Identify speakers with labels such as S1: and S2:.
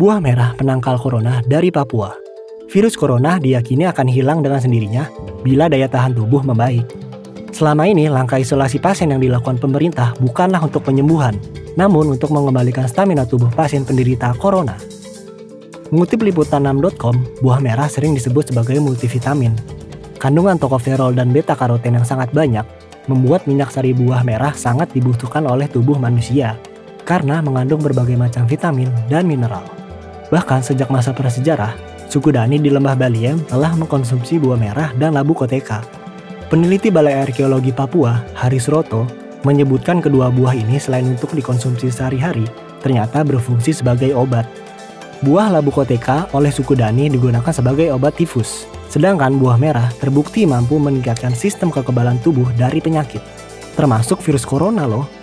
S1: Buah merah penangkal corona dari Papua. Virus corona diyakini akan hilang dengan sendirinya bila daya tahan tubuh membaik. Selama ini, langkah isolasi pasien yang dilakukan pemerintah bukanlah untuk penyembuhan, namun untuk mengembalikan stamina tubuh pasien penderita corona. Mengutip liputan6.com, buah merah sering disebut sebagai multivitamin. Kandungan tokoferol dan beta-karoten yang sangat banyak membuat minyak sari buah merah sangat dibutuhkan oleh tubuh manusia karena mengandung berbagai macam vitamin dan mineral. Bahkan sejak masa prasejarah, suku Dani di lembah Baliem telah mengkonsumsi buah merah dan labu koteka. Peneliti Balai Arkeologi Papua, Haris Roto, menyebutkan kedua buah ini selain untuk dikonsumsi sehari-hari, ternyata berfungsi sebagai obat. Buah labu koteka oleh suku Dani digunakan sebagai obat tifus, sedangkan buah merah terbukti mampu meningkatkan sistem kekebalan tubuh dari penyakit, termasuk virus corona loh.